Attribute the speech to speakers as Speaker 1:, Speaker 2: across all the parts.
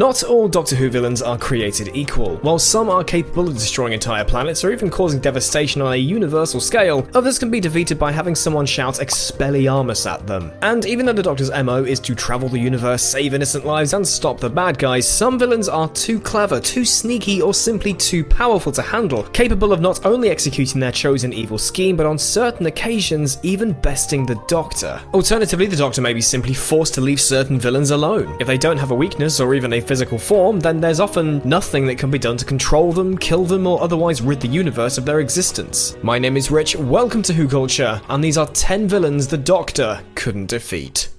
Speaker 1: Not all Doctor Who villains are created equal. While some are capable of destroying entire planets or even causing devastation on a universal scale, others can be defeated by having someone shout Expelliarmus at them. And even though the Doctor's MO is to travel the universe, save innocent lives, and stop the bad guys, some villains are too clever, too sneaky, or simply too powerful to handle, capable of not only executing their chosen evil scheme, but on certain occasions, even besting the Doctor. Alternatively, the Doctor may be simply forced to leave certain villains alone. If they don't have a weakness or even a physical form, then there's often nothing that can be done to control them, kill them, or otherwise rid the universe of their existence. My name is Rich, welcome to Who Culture, and these are 10 villains the Doctor couldn't defeat.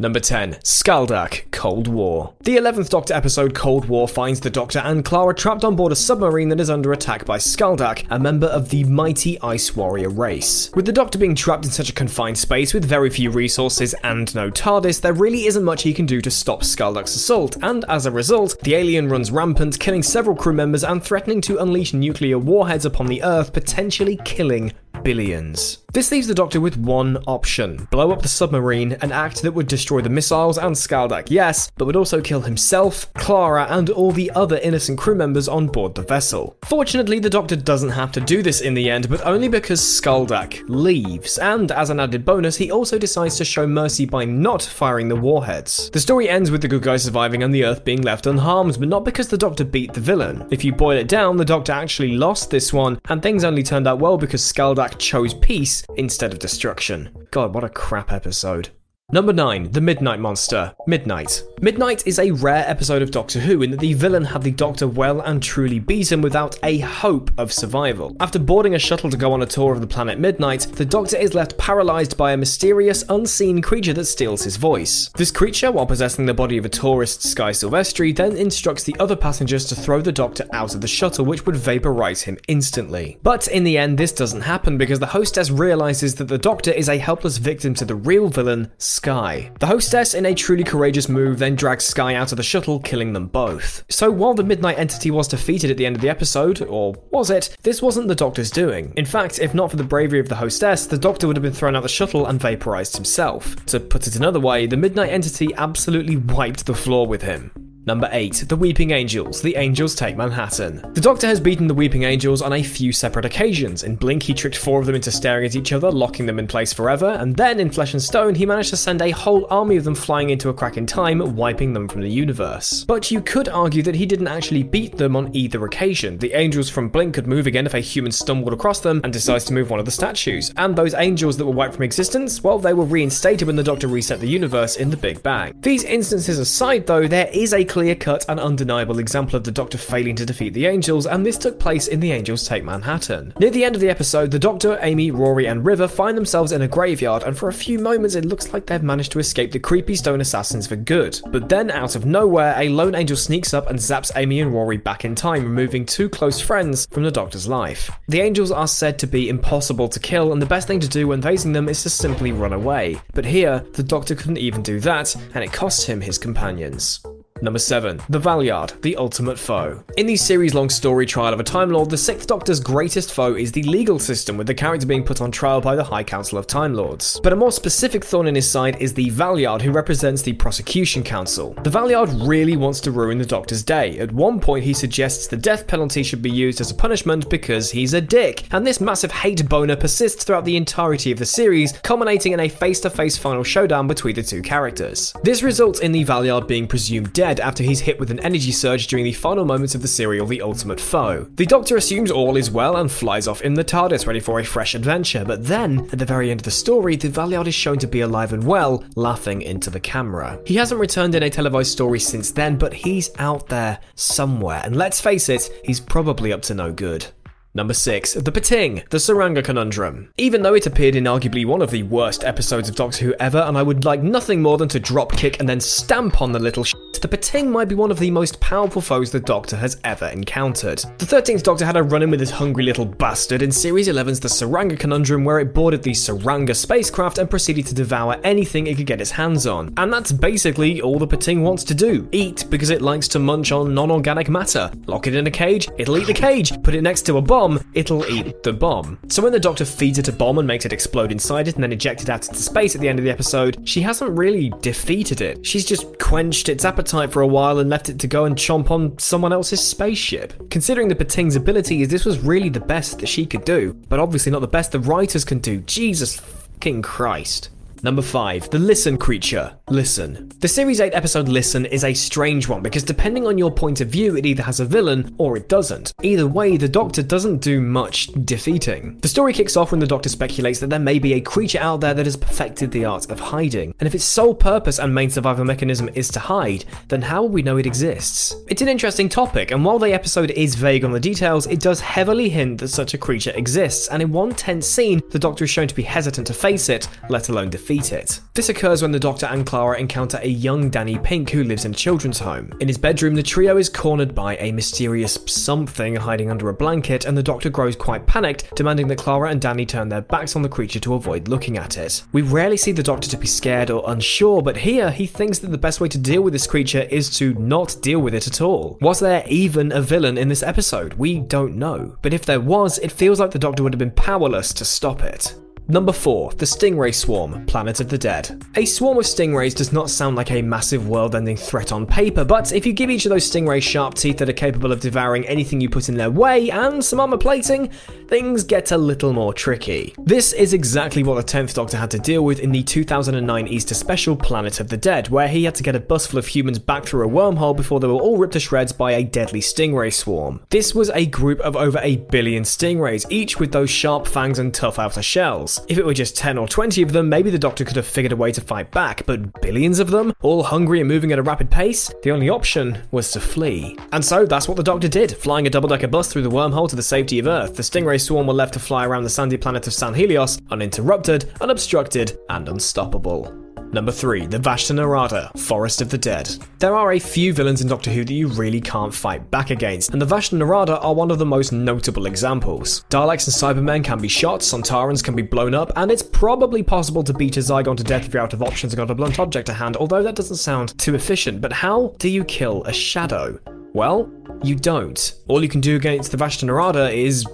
Speaker 1: Number 10. Skaldak, Cold War. The 11th Doctor episode Cold War finds the Doctor and Clara trapped on board a submarine that is under attack by Skaldak, a member of the mighty Ice Warrior race. With the Doctor being trapped in such a confined space with very few resources and no TARDIS, there really isn't much he can do to stop Skaldak's assault, and as a result, the alien runs rampant, killing several crew members and threatening to unleash nuclear warheads upon the Earth, potentially killing billions. This leaves the Doctor with one option blow up the submarine, an act that would destroy the missiles and Skaldak, yes, but would also kill himself, Clara, and all the other innocent crew members on board the vessel. Fortunately, the Doctor doesn't have to do this in the end, but only because Skaldak leaves, and as an added bonus, he also decides to show mercy by not firing the warheads. The story ends with the good guys surviving and the Earth being left unharmed, but not because the Doctor beat the villain. If you boil it down, the Doctor actually lost this one, and things only turned out well because Skaldak chose peace instead of destruction. God, what a crap episode. Number 9. The Midnight Monster. Midnight. Midnight is a rare episode of Doctor Who in that the villain had the Doctor well and truly beaten without a hope of survival. After boarding a shuttle to go on a tour of the planet Midnight, the Doctor is left paralyzed by a mysterious, unseen creature that steals his voice. This creature, while possessing the body of a tourist, Sky Silvestry, then instructs the other passengers to throw the Doctor out of the shuttle, which would vaporize him instantly. But in the end, this doesn't happen because the hostess realizes that the Doctor is a helpless victim to the real villain, Sky. The hostess, in a truly courageous move, then drags Sky out of the shuttle, killing them both. So while the Midnight Entity was defeated at the end of the episode, or was it, this wasn't the Doctor's doing. In fact, if not for the bravery of the hostess, the Doctor would have been thrown out of the shuttle and vaporized himself. To put it another way, the Midnight Entity absolutely wiped the floor with him. Number 8. The Weeping Angels. The Angels Take Manhattan. The Doctor has beaten the Weeping Angels on a few separate occasions. In Blink, he tricked four of them into staring at each other, locking them in place forever, and then in Flesh and Stone, he managed to send a whole army of them flying into a crack in time, wiping them from the universe. But you could argue that he didn't actually beat them on either occasion. The angels from Blink could move again if a human stumbled across them and decides to move one of the statues. And those angels that were wiped from existence, well, they were reinstated when the Doctor reset the universe in the Big Bang. These instances aside, though, there is a clear cut and undeniable example of the Doctor failing to defeat the Angels, and this took place in The Angels Take Manhattan. Near the end of the episode, the Doctor, Amy, Rory, and River find themselves in a graveyard, and for a few moments it looks like they've managed to escape the creepy stone assassins for good. But then, out of nowhere, a lone angel sneaks up and zaps Amy and Rory back in time, removing two close friends from the Doctor's life. The Angels are said to be impossible to kill, and the best thing to do when facing them is to simply run away. But here, the Doctor couldn't even do that, and it cost him his companions. Number 7. The Valeyard, the ultimate foe. In the series long story Trial of a Time Lord, the Sixth Doctor's greatest foe is the legal system, with the character being put on trial by the High Council of Time Lords. But a more specific thorn in his side is the Valeyard, who represents the Prosecution Council. The Valeyard really wants to ruin the Doctor's day. At one point, he suggests the death penalty should be used as a punishment because he's a dick, and this massive hate boner persists throughout the entirety of the series, culminating in a face to face final showdown between the two characters. This results in the Valeyard being presumed dead dead after he's hit with an energy surge during the final moments of the serial The Ultimate Foe. The Doctor assumes all is well and flies off in the TARDIS ready for a fresh adventure, but then, at the very end of the story, the Valeyard is shown to be alive and well, laughing into the camera. He hasn't returned in a televised story since then, but he's out there somewhere, and let's face it, he's probably up to no good. Number 6. The P'Ting, the Tsuranga Conundrum. Even though it appeared in arguably one of the worst episodes of Doctor Who ever, and I would like nothing more than to drop kick and then stamp on the little sh- the P'Ting might be one of the most powerful foes the Doctor has ever encountered. The 13th Doctor had a run in with this hungry little bastard in Series 11's The Tsuranga Conundrum, where it boarded the Tsuranga spacecraft and proceeded to devour anything it could get its hands on. And that's basically all the P'Ting wants to do eat because it likes to munch on non organic matter. Lock it in a cage, it'll eat the cage. Put it next to a bomb, it'll eat the bomb. So when the Doctor feeds it a bomb and makes it explode inside it and then eject it out into space at the end of the episode, she hasn't really defeated it. She's just quenched its appetite for a while and left it to go and chomp on someone else's spaceship. Considering the P'Ting's abilities, this was really the best that she could do, but obviously not the best the writers can do. Jesus fucking Christ. Number 5. The Listen Creature. Listen. The Series 8 episode Listen is a strange one because depending on your point of view, it either has a villain or it doesn't. Either way, the Doctor doesn't do much defeating. The story kicks off when the Doctor speculates that there may be a creature out there that has perfected the art of hiding. And if its sole purpose and main survival mechanism is to hide, then how will we know it exists? It's an interesting topic, and while the episode is vague on the details, it does heavily hint that such a creature exists, and in one tense scene, the Doctor is shown to be hesitant to face it, let alone defeat defeat it. This occurs when the Doctor and Clara encounter a young Danny Pink who lives in a children's home. In his bedroom, the trio is cornered by a mysterious something hiding under a blanket, and the Doctor grows quite panicked, demanding that Clara and Danny turn their backs on the creature to avoid looking at it. We rarely see the Doctor to be scared or unsure, but here he thinks that the best way to deal with this creature is to not deal with it at all. Was there even a villain in this episode? We don't know. But if there was, it feels like the Doctor would have been powerless to stop it. Number 4. The Stingray Swarm, Planet of the Dead. A swarm of stingrays does not sound like a massive world ending threat on paper, but if you give each of those stingrays sharp teeth that are capable of devouring anything you put in their way and some armor plating, things get a little more tricky. This is exactly what the 10th Doctor had to deal with in the 2009 Easter special Planet of the Dead, where he had to get a bus full of humans back through a wormhole before they were all ripped to shreds by a deadly stingray swarm. This was a group of over a billion stingrays, each with those sharp fangs and tough outer shells. If it were just 10 or 20 of them, maybe the Doctor could have figured a way to fight back, but billions of them, all hungry and moving at a rapid pace, the only option was to flee. And so that's what the Doctor did, flying a double decker bus through the wormhole to the safety of Earth. The Stingray swarm were left to fly around the sandy planet of San Helios, uninterrupted, unobstructed, and unstoppable. Number 3. The Vashta Nerada, Forest of the Dead. There are a few villains in Doctor Who that you really can't fight back against, and the Vashta Nerada are one of the most notable examples. Daleks and Cybermen can be shot, Sontarans can be blown up, and it's probably possible to beat a Zygon to death if you're out of options and got a blunt object to hand, although that doesn't sound too efficient. But how do you kill a shadow? Well, you don't. All you can do against the Vashta Nerada is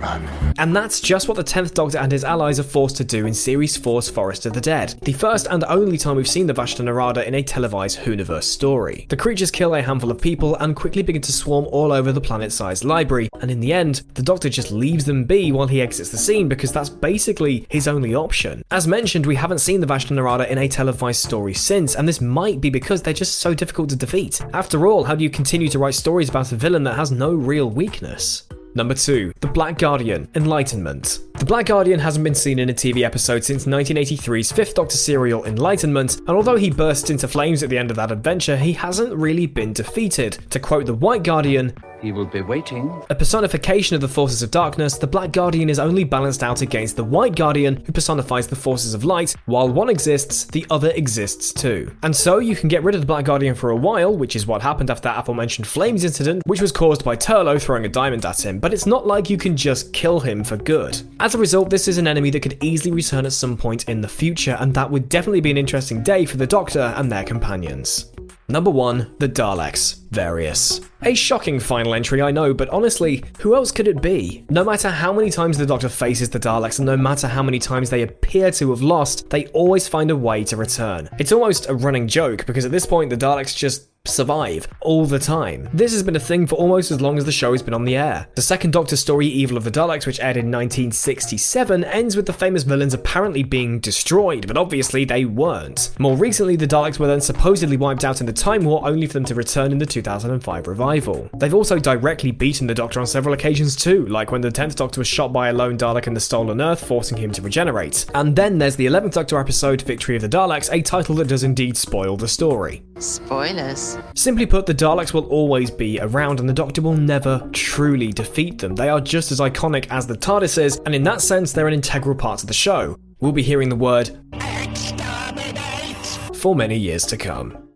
Speaker 1: Run. And that's just what the 10th Doctor and his allies are forced to do in Series 4's Forest of the Dead, the first and only time we've seen the Vashta Nerada in a televised Whoniverse story. The creatures kill a handful of people and quickly begin to swarm all over the planet sized library, and in the end, the Doctor just leaves them be while he exits the scene because that's basically his only option. As mentioned, we haven't seen the Vashta Nerada in a televised story since, and this might be because they're just so difficult to defeat. After all, how do you continue to write stories about a villain that has no real weakness? Number 2. The Black Guardian Enlightenment. The Black Guardian hasn't been seen in a TV episode since 1983's Fifth Doctor serial Enlightenment, and although he bursts into flames at the end of that adventure, he hasn't really been defeated. To quote the White Guardian,
Speaker 2: he will be waiting.
Speaker 1: A personification of the forces of darkness, the Black Guardian is only balanced out against the White Guardian, who personifies the forces of light. While one exists, the other exists too. And so you can get rid of the Black Guardian for a while, which is what happened after that aforementioned Flames incident, which was caused by Turlough throwing a diamond at him, but it's not like you can just kill him for good. As a result, this is an enemy that could easily return at some point in the future, and that would definitely be an interesting day for the Doctor and their companions. Number 1. The Daleks. Various. A shocking final entry, I know, but honestly, who else could it be? No matter how many times the Doctor faces the Daleks, and no matter how many times they appear to have lost, they always find a way to return. It's almost a running joke, because at this point, the Daleks just survive all the time. This has been a thing for almost as long as the show has been on the air. The second Doctor story, Evil of the Daleks, which aired in 1967, ends with the famous villains apparently being destroyed, but obviously they weren't. More recently, the Daleks were then supposedly wiped out in the Time War, only for them to return in the 2005 revival. They've also directly beaten the Doctor on several occasions too, like when the 10th Doctor was shot by a lone Dalek in the Stolen Earth, forcing him to regenerate. And then there's the 11th Doctor episode, Victory of the Daleks, a title that does indeed spoil the story.
Speaker 2: Spoilers.
Speaker 1: Simply put, the Daleks will always be around and the Doctor will never truly defeat them. They are just as iconic as the TARDIS is, and in that sense, they're an integral part of the show. We'll be hearing the word Exterminate for many years to come.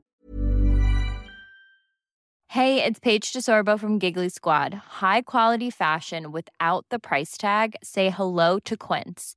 Speaker 3: Hey, it's Paige DeSorbo from Giggly Squad. High quality fashion without the price tag? Say hello to Quince.